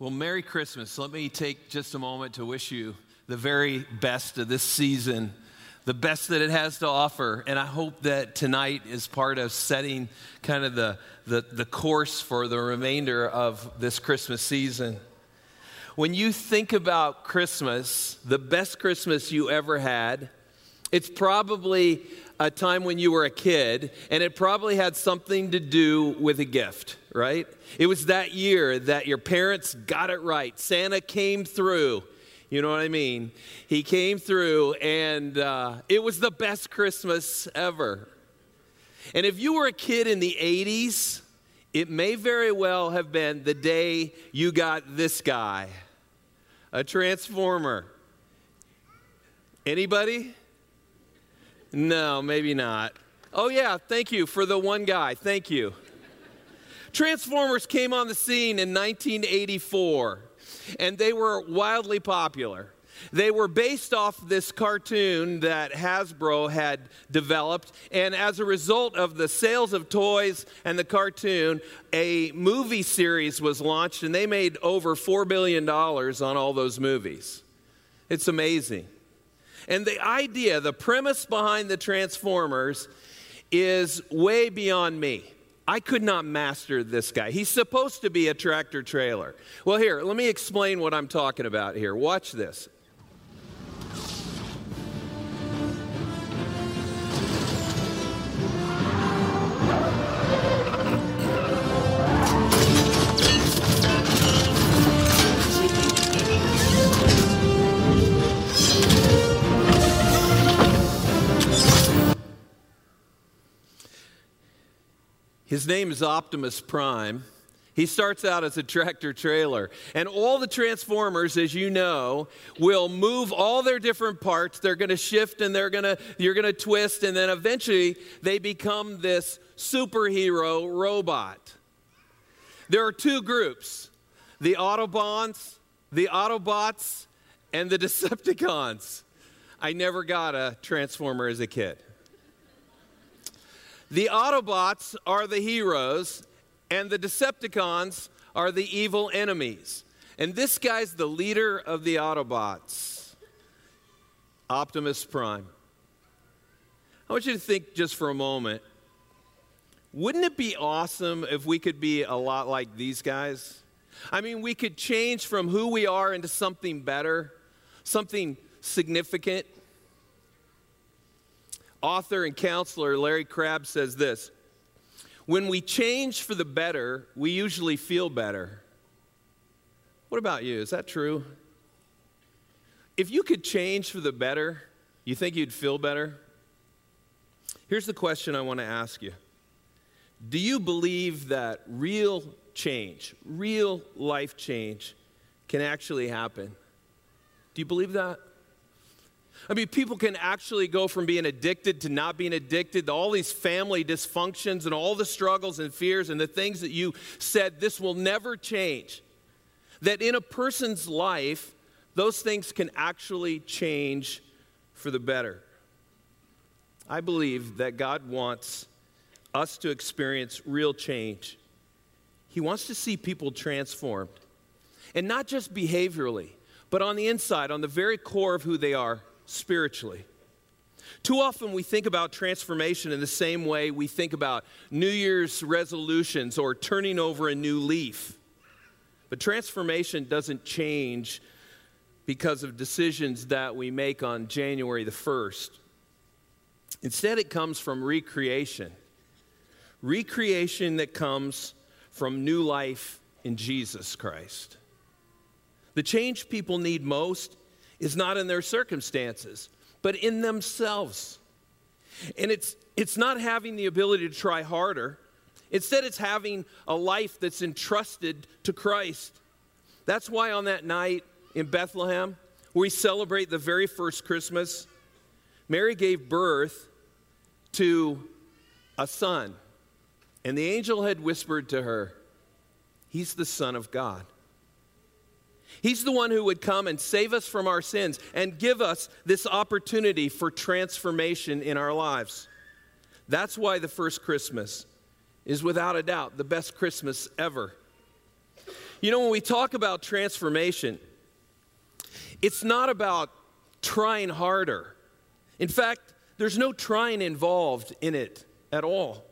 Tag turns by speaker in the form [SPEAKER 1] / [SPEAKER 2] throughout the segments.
[SPEAKER 1] Well, Merry Christmas. Let me take just a moment to wish you the very best of this season, the best that it has to offer. And I hope that tonight is part of setting kind of the, the, the course for the remainder of this Christmas season. When you think about Christmas, the best Christmas you ever had, it's probably a time when you were a kid, and it probably had something to do with a gift, right? It was that year that your parents got it right. Santa came through. You know what I mean? He came through, and uh, it was the best Christmas ever. And if you were a kid in the 80s, it may very well have been the day you got this guy, a transformer. Anybody? No, maybe not. Oh, yeah, thank you for the one guy. Thank you. Transformers came on the scene in 1984, and they were wildly popular. They were based off this cartoon that Hasbro had developed, and as a result of the sales of toys and the cartoon, a movie series was launched, and they made over $4 billion on all those movies. It's amazing. And the idea, the premise behind the Transformers is way beyond me. I could not master this guy. He's supposed to be a tractor trailer. Well, here, let me explain what I'm talking about here. Watch this. His name is Optimus Prime. He starts out as a tractor trailer. And all the Transformers, as you know, will move all their different parts. They're going to shift and they're going to you're going to twist and then eventually they become this superhero robot. There are two groups. The Autobots, the Autobots, and the Decepticons. I never got a Transformer as a kid. The Autobots are the heroes, and the Decepticons are the evil enemies. And this guy's the leader of the Autobots, Optimus Prime. I want you to think just for a moment wouldn't it be awesome if we could be a lot like these guys? I mean, we could change from who we are into something better, something significant. Author and counselor Larry Crabb says this When we change for the better, we usually feel better. What about you? Is that true? If you could change for the better, you think you'd feel better? Here's the question I want to ask you Do you believe that real change, real life change, can actually happen? Do you believe that? I mean, people can actually go from being addicted to not being addicted, to all these family dysfunctions and all the struggles and fears and the things that you said this will never change. That in a person's life, those things can actually change for the better. I believe that God wants us to experience real change. He wants to see people transformed. And not just behaviorally, but on the inside, on the very core of who they are spiritually. Too often we think about transformation in the same way we think about New Year's resolutions or turning over a new leaf. But transformation doesn't change because of decisions that we make on January the 1st. Instead, it comes from recreation. Recreation that comes from new life in Jesus Christ. The change people need most is not in their circumstances, but in themselves. And it's, it's not having the ability to try harder. Instead, it's having a life that's entrusted to Christ. That's why on that night in Bethlehem, we celebrate the very first Christmas, Mary gave birth to a son. And the angel had whispered to her, He's the Son of God. He's the one who would come and save us from our sins and give us this opportunity for transformation in our lives. That's why the first Christmas is without a doubt the best Christmas ever. You know, when we talk about transformation, it's not about trying harder. In fact, there's no trying involved in it at all.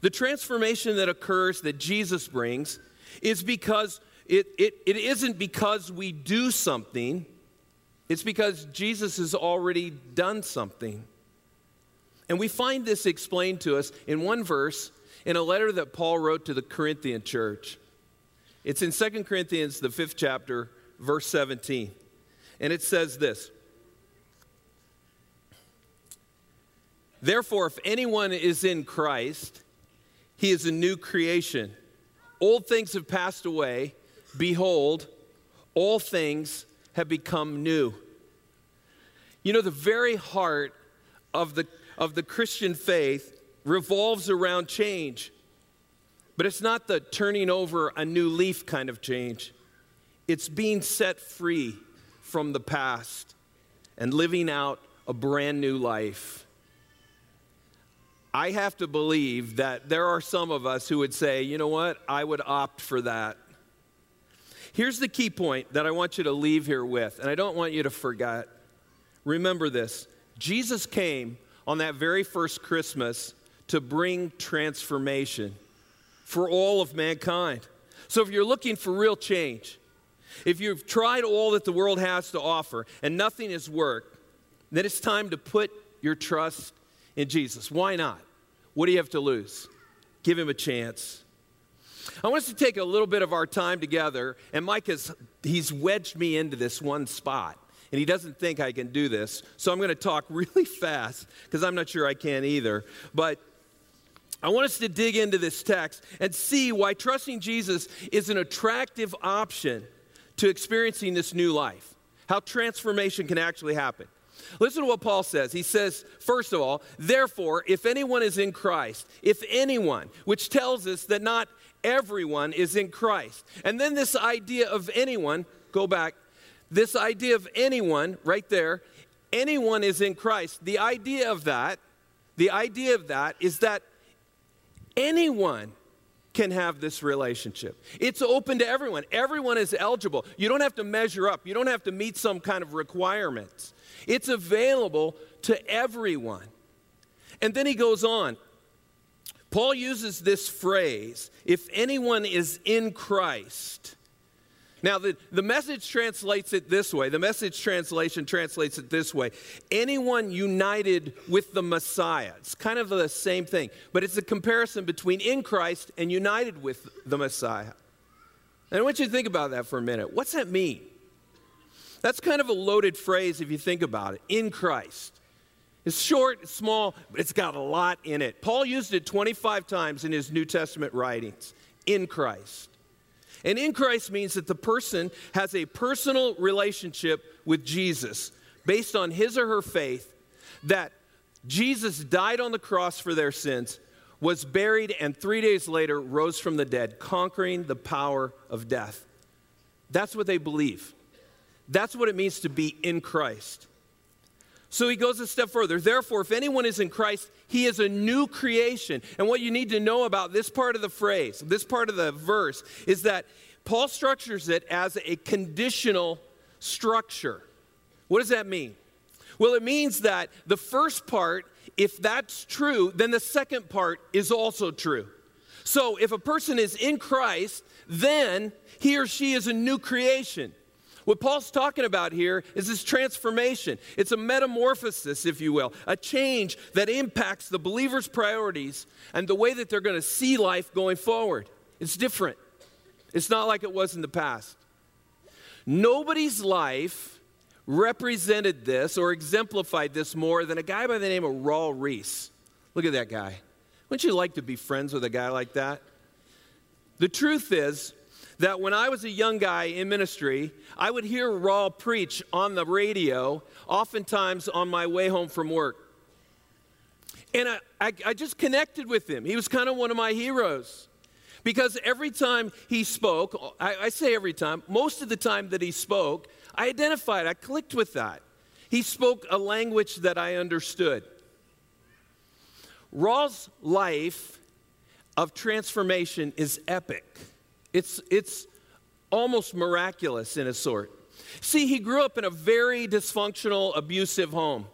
[SPEAKER 1] The transformation that occurs that Jesus brings is because it, it, it isn't because we do something, it's because Jesus has already done something. And we find this explained to us in one verse in a letter that Paul wrote to the Corinthian church. It's in 2 Corinthians, the fifth chapter, verse 17. And it says this Therefore, if anyone is in Christ, he is a new creation. Old things have passed away. Behold, all things have become new. You know, the very heart of the, of the Christian faith revolves around change. But it's not the turning over a new leaf kind of change, it's being set free from the past and living out a brand new life. I have to believe that there are some of us who would say, you know what, I would opt for that. Here's the key point that I want you to leave here with, and I don't want you to forget. Remember this Jesus came on that very first Christmas to bring transformation for all of mankind. So if you're looking for real change, if you've tried all that the world has to offer and nothing has worked, then it's time to put your trust in Jesus. Why not? What do you have to lose? Give him a chance. I want us to take a little bit of our time together, and Mike has he's wedged me into this one spot, and he doesn't think I can do this. So I'm going to talk really fast because I'm not sure I can either. But I want us to dig into this text and see why trusting Jesus is an attractive option to experiencing this new life. How transformation can actually happen. Listen to what Paul says. He says, first of all, therefore, if anyone is in Christ, if anyone, which tells us that not everyone is in Christ. And then this idea of anyone, go back, this idea of anyone right there, anyone is in Christ. The idea of that, the idea of that is that anyone can have this relationship. It's open to everyone. Everyone is eligible. You don't have to measure up, you don't have to meet some kind of requirements. It's available to everyone. And then he goes on. Paul uses this phrase if anyone is in Christ. Now, the, the message translates it this way. The message translation translates it this way anyone united with the Messiah. It's kind of the same thing, but it's a comparison between in Christ and united with the Messiah. And I want you to think about that for a minute. What's that mean? That's kind of a loaded phrase if you think about it. In Christ. It's short, it's small, but it's got a lot in it. Paul used it 25 times in his New Testament writings. In Christ. And in Christ means that the person has a personal relationship with Jesus based on his or her faith that Jesus died on the cross for their sins, was buried, and three days later rose from the dead, conquering the power of death. That's what they believe. That's what it means to be in Christ. So he goes a step further. Therefore, if anyone is in Christ, he is a new creation. And what you need to know about this part of the phrase, this part of the verse, is that Paul structures it as a conditional structure. What does that mean? Well, it means that the first part, if that's true, then the second part is also true. So if a person is in Christ, then he or she is a new creation. What Paul's talking about here is this transformation. It's a metamorphosis, if you will, a change that impacts the believer's priorities and the way that they're going to see life going forward. It's different. It's not like it was in the past. Nobody's life represented this or exemplified this more than a guy by the name of Raul Ries. Look at that guy. Wouldn't you like to be friends with a guy like that? The truth is, that when I was a young guy in ministry, I would hear Raul preach on the radio, oftentimes on my way home from work. And I, I, I just connected with him. He was kind of one of my heroes. Because every time he spoke, I, I say every time, most of the time that he spoke, I identified, I clicked with that. He spoke a language that I understood. Raul's life of transformation is epic. It's, it's almost miraculous in a sort. See, he grew up in a very dysfunctional, abusive home.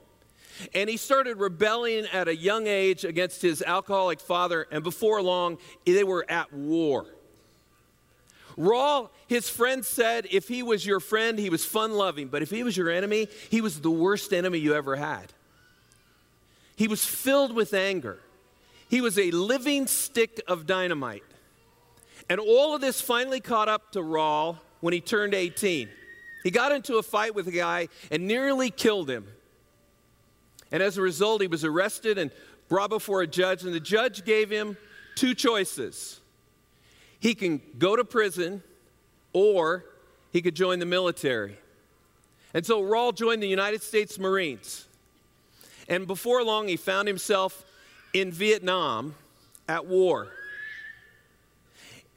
[SPEAKER 1] And he started rebelling at a young age against his alcoholic father, and before long, they were at war. Raul, his friend said if he was your friend, he was fun loving, but if he was your enemy, he was the worst enemy you ever had. He was filled with anger. He was a living stick of dynamite. And all of this finally caught up to Raul when he turned 18. He got into a fight with a guy and nearly killed him. And as a result, he was arrested and brought before a judge, and the judge gave him two choices. He can go to prison or he could join the military. And so Raul joined the United States Marines. And before long, he found himself in Vietnam at war.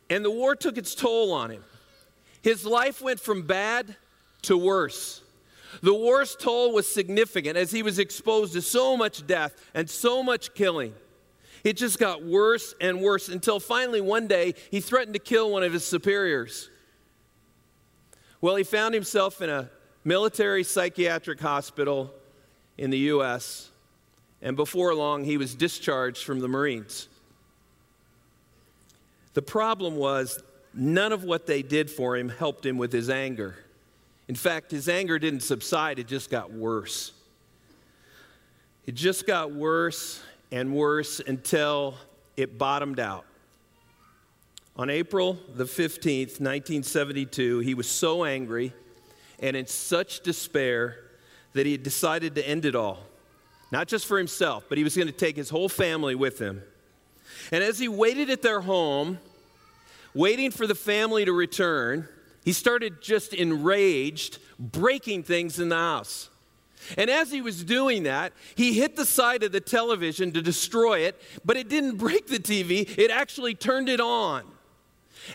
[SPEAKER 1] And the war took its toll on him. His life went from bad to worse. The war's toll was significant as he was exposed to so much death and so much killing. It just got worse and worse until finally one day he threatened to kill one of his superiors. Well, he found himself in a military psychiatric hospital in the U.S., and before long he was discharged from the Marines. The problem was none of what they did for him helped him with his anger. In fact, his anger didn't subside, it just got worse. It just got worse and worse until it bottomed out. On April the 15th, 1972, he was so angry and in such despair that he had decided to end it all. Not just for himself, but he was going to take his whole family with him. And as he waited at their home, waiting for the family to return, he started just enraged, breaking things in the house. And as he was doing that, he hit the side of the television to destroy it, but it didn't break the TV, it actually turned it on.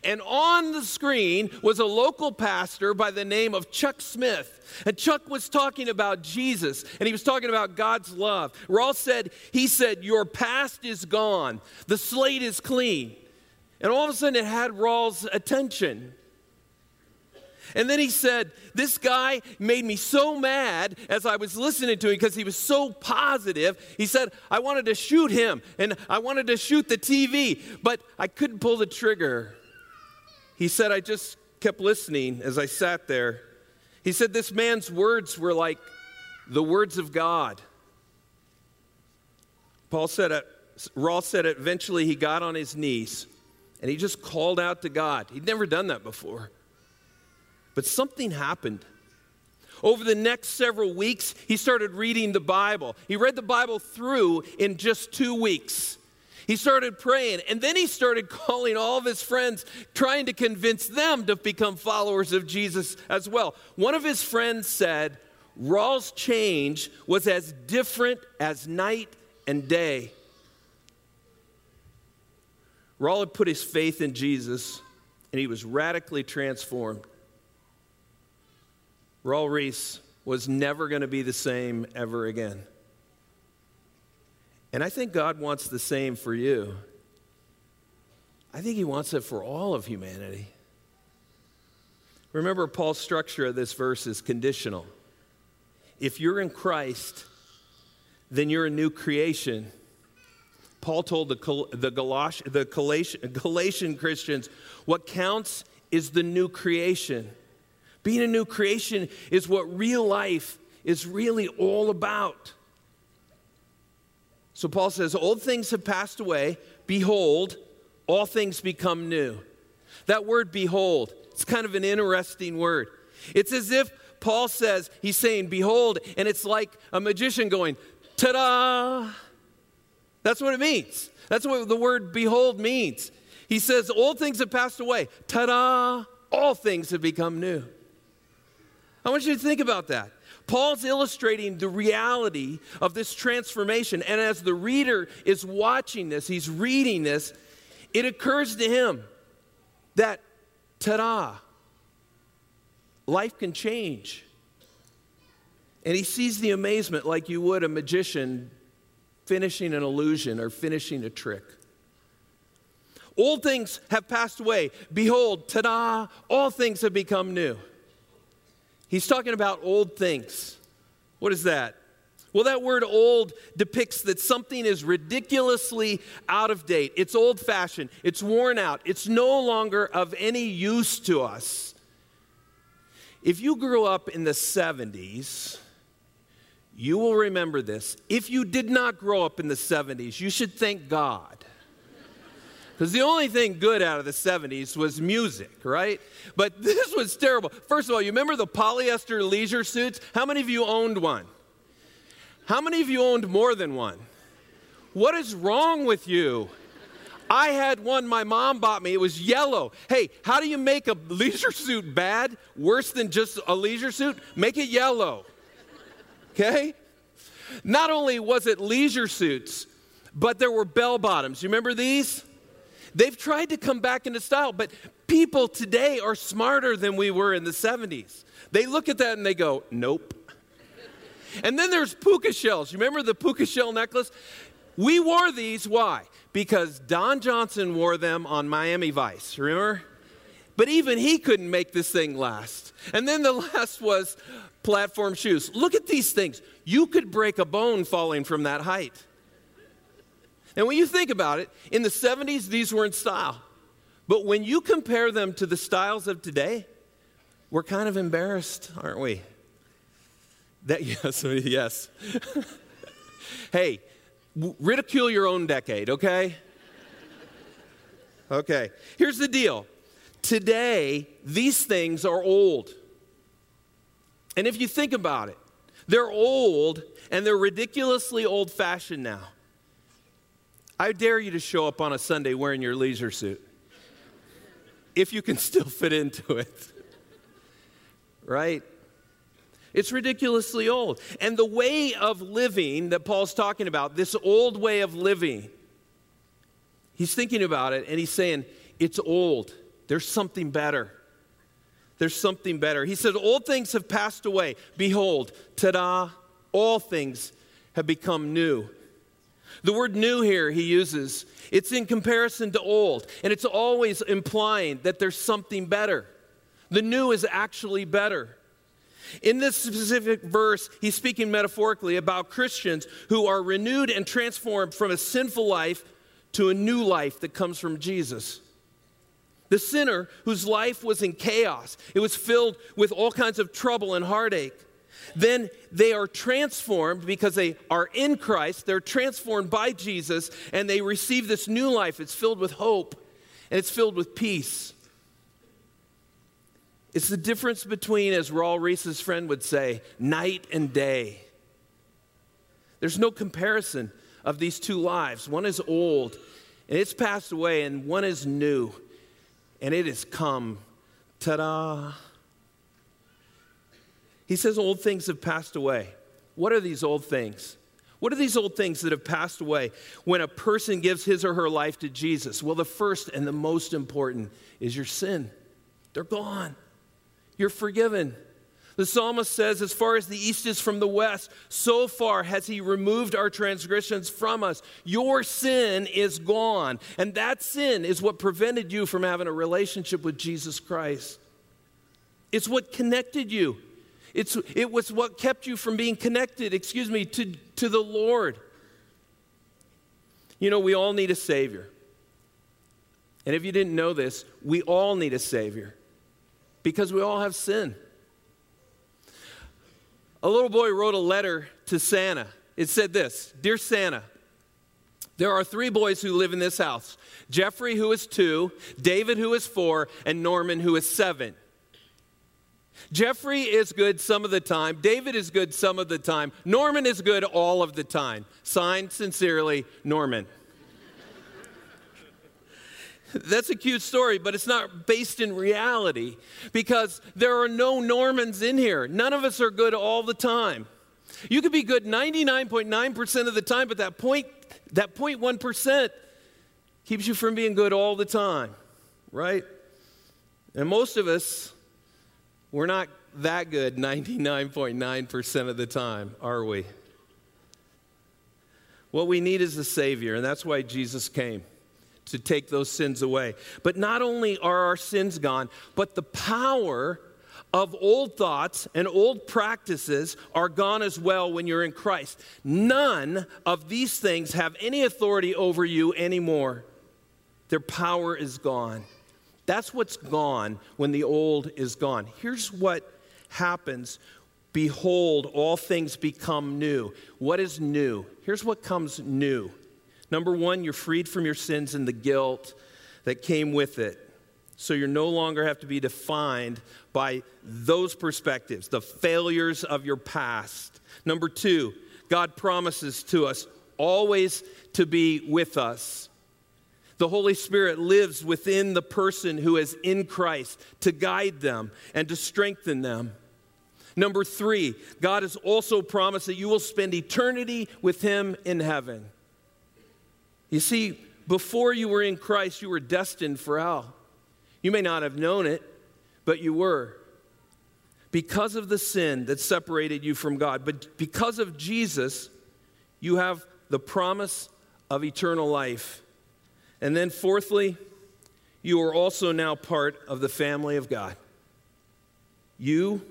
[SPEAKER 1] And on the screen was a local pastor by the name of Chuck Smith. And Chuck was talking about Jesus and he was talking about God's love. Raul said, He said, Your past is gone, the slate is clean. And all of a sudden it had Raul's attention. And then he said, This guy made me so mad as I was listening to him because he was so positive. He said, I wanted to shoot him and I wanted to shoot the TV, but I couldn't pull the trigger. He said, I just kept listening as I sat there. He said, This man's words were like the words of God. Paul said uh, it, Raul said it, eventually he got on his knees and he just called out to God. He'd never done that before. But something happened. Over the next several weeks, he started reading the Bible. He read the Bible through in just two weeks. He started praying, and then he started calling all of his friends, trying to convince them to become followers of Jesus as well. One of his friends said, Raul's change was as different as night and day. Raul had put his faith in Jesus, and he was radically transformed. Raul Ries was never going to be the same ever again. And I think God wants the same for you. I think He wants it for all of humanity. Remember, Paul's structure of this verse is conditional. If you're in Christ, then you're a new creation. Paul told the, the, Galatian, the Galatian, Galatian Christians what counts is the new creation. Being a new creation is what real life is really all about. So Paul says, Old things have passed away. Behold, all things become new. That word behold, it's kind of an interesting word. It's as if Paul says, he's saying, Behold, and it's like a magician going, Ta da! That's what it means. That's what the word behold means. He says, Old things have passed away. Ta da! All things have become new. I want you to think about that. Paul's illustrating the reality of this transformation. And as the reader is watching this, he's reading this, it occurs to him that, ta da, life can change. And he sees the amazement like you would a magician finishing an illusion or finishing a trick. Old things have passed away. Behold, ta da, all things have become new. He's talking about old things. What is that? Well, that word old depicts that something is ridiculously out of date. It's old fashioned. It's worn out. It's no longer of any use to us. If you grew up in the 70s, you will remember this. If you did not grow up in the 70s, you should thank God. Because the only thing good out of the 70s was music, right? But this was terrible. First of all, you remember the polyester leisure suits? How many of you owned one? How many of you owned more than one? What is wrong with you? I had one my mom bought me. It was yellow. Hey, how do you make a leisure suit bad? Worse than just a leisure suit? Make it yellow. Okay? Not only was it leisure suits, but there were bell bottoms. You remember these? They've tried to come back into style, but people today are smarter than we were in the 70s. They look at that and they go, nope. And then there's puka shells. You remember the puka shell necklace? We wore these. Why? Because Don Johnson wore them on Miami Vice. Remember? But even he couldn't make this thing last. And then the last was platform shoes. Look at these things. You could break a bone falling from that height. And when you think about it, in the 70s, these were in style. But when you compare them to the styles of today, we're kind of embarrassed, aren't we? That yes, yes. hey, ridicule your own decade, okay? Okay. Here's the deal. Today, these things are old. And if you think about it, they're old and they're ridiculously old fashioned now. I dare you to show up on a Sunday wearing your leisure suit. If you can still fit into it. Right? It's ridiculously old. And the way of living that Paul's talking about, this old way of living, he's thinking about it and he's saying, it's old. There's something better. There's something better. He said, Old things have passed away. Behold, ta da, all things have become new. The word new here he uses, it's in comparison to old, and it's always implying that there's something better. The new is actually better. In this specific verse, he's speaking metaphorically about Christians who are renewed and transformed from a sinful life to a new life that comes from Jesus. The sinner whose life was in chaos, it was filled with all kinds of trouble and heartache. Then they are transformed because they are in Christ, they're transformed by Jesus, and they receive this new life. It's filled with hope and it's filled with peace. It's the difference between, as Raul Ries's friend would say, night and day. There's no comparison of these two lives. One is old and it's passed away, and one is new and it has come. Ta da! He says, Old things have passed away. What are these old things? What are these old things that have passed away when a person gives his or her life to Jesus? Well, the first and the most important is your sin. They're gone. You're forgiven. The psalmist says, As far as the east is from the west, so far has he removed our transgressions from us. Your sin is gone. And that sin is what prevented you from having a relationship with Jesus Christ. It's what connected you. It's, it was what kept you from being connected, excuse me, to, to the Lord. You know, we all need a Savior. And if you didn't know this, we all need a Savior because we all have sin. A little boy wrote a letter to Santa. It said this Dear Santa, there are three boys who live in this house Jeffrey, who is two, David, who is four, and Norman, who is seven. Jeffrey is good some of the time. David is good some of the time. Norman is good all of the time. Signed sincerely, Norman. That's a cute story, but it's not based in reality because there are no Normans in here. None of us are good all the time. You could be good 99.9% of the time, but that point, that 0.1% keeps you from being good all the time, right? And most of us, we're not that good 99.9% of the time, are we? What we need is a Savior, and that's why Jesus came to take those sins away. But not only are our sins gone, but the power of old thoughts and old practices are gone as well when you're in Christ. None of these things have any authority over you anymore. Their power is gone. That's what's gone when the old is gone. Here's what happens Behold, all things become new. What is new? Here's what comes new. Number one, you're freed from your sins and the guilt that came with it. So you no longer have to be defined by those perspectives, the failures of your past. Number two, God promises to us always to be with us. The Holy Spirit lives within the person who is in Christ to guide them and to strengthen them. Number three, God has also promised that you will spend eternity with Him in heaven. You see, before you were in Christ, you were destined for hell. You may not have known it, but you were. Because of the sin that separated you from God, but because of Jesus, you have the promise of eternal life. And then, fourthly, you are also now part of the family of God. You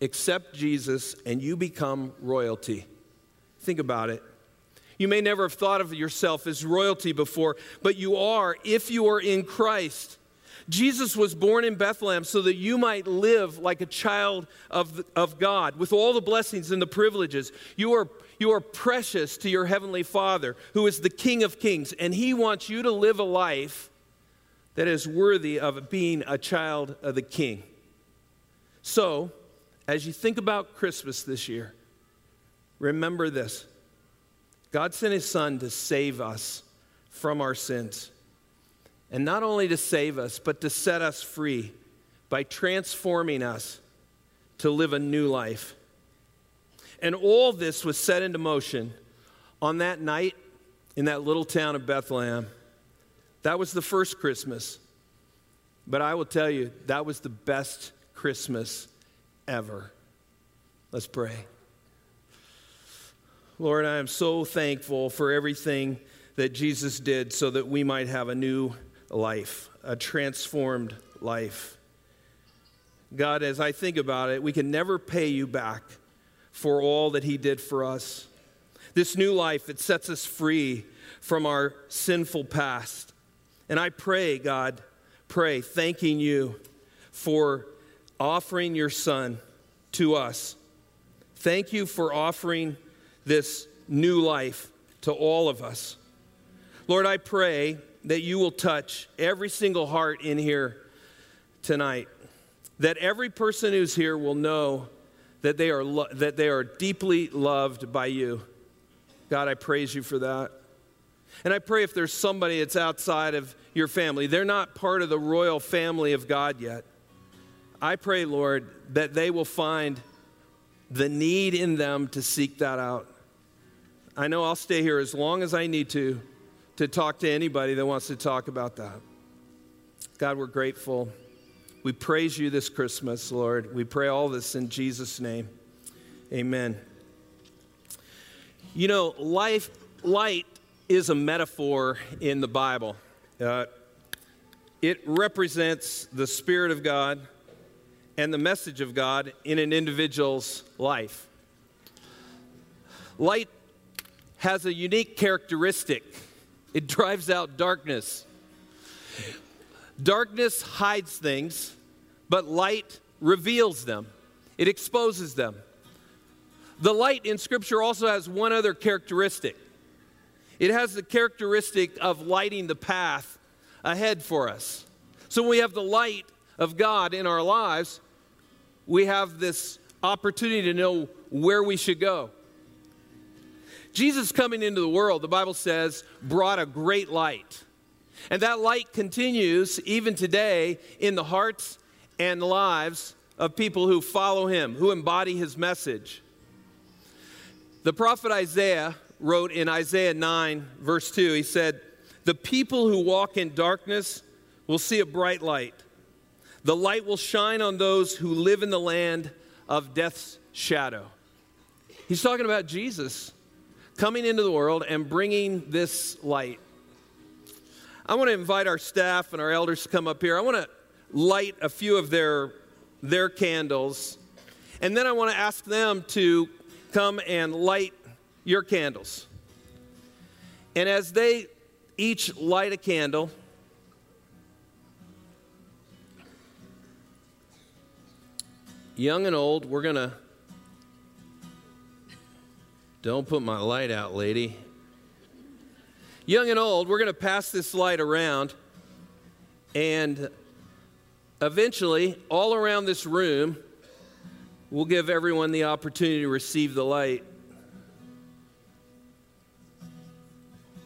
[SPEAKER 1] accept Jesus and you become royalty. Think about it. You may never have thought of yourself as royalty before, but you are if you are in Christ. Jesus was born in Bethlehem so that you might live like a child of, of God with all the blessings and the privileges. You are, you are precious to your Heavenly Father, who is the King of Kings, and He wants you to live a life that is worthy of being a child of the King. So, as you think about Christmas this year, remember this God sent His Son to save us from our sins. And not only to save us, but to set us free by transforming us to live a new life. And all this was set into motion on that night in that little town of Bethlehem. That was the first Christmas. But I will tell you, that was the best Christmas ever. Let's pray. Lord, I am so thankful for everything that Jesus did so that we might have a new life, a transformed life. God, as I think about it, we can never pay you back for all that He did for us. This new life, it sets us free from our sinful past. And I pray, God, pray, thanking you for offering your Son to us. Thank you for offering this new life to all of us. Lord, I pray that you will touch every single heart in here tonight. That every person who's here will know that they are, lo- that they are deeply loved by you. God, I praise you for that. And I pray if there's somebody that's outside of your family, they're not part of the royal family of God yet. I pray, Lord, that they will find the need in them to seek that out. I know I'll stay here as long as I need to to talk to anybody that wants to talk about that. God, we're grateful. We praise you this Christmas, Lord. We pray all this in Jesus' name. Amen. You know, life, light is a metaphor in the Bible. Uh, it represents the Spirit of God and the message of God in an individual's life. Light has a unique characteristic it drives out darkness. Darkness hides things, but light reveals them, it exposes them. The light in Scripture also has one other characteristic it has the characteristic of lighting the path ahead for us. So when we have the light of God in our lives, we have this opportunity to know where we should go. Jesus coming into the world, the Bible says, brought a great light. And that light continues even today in the hearts and lives of people who follow him, who embody his message. The prophet Isaiah wrote in Isaiah 9, verse 2, he said, The people who walk in darkness will see a bright light. The light will shine on those who live in the land of death's shadow. He's talking about Jesus coming into the world and bringing this light. I want to invite our staff and our elders to come up here. I want to light a few of their, their candles. And then I want to ask them to come and light your candles. And as they each light a candle, young and old, we're going to. Don't put my light out, lady. Young and old, we're going to pass this light around. And eventually, all around this room, we'll give everyone the opportunity to receive the light.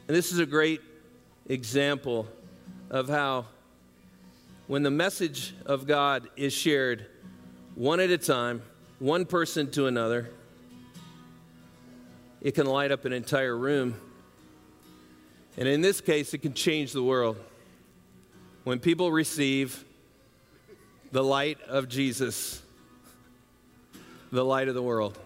[SPEAKER 1] And this is a great example of how, when the message of God is shared one at a time, one person to another, it can light up an entire room. And in this case, it can change the world. When people receive the light of Jesus, the light of the world.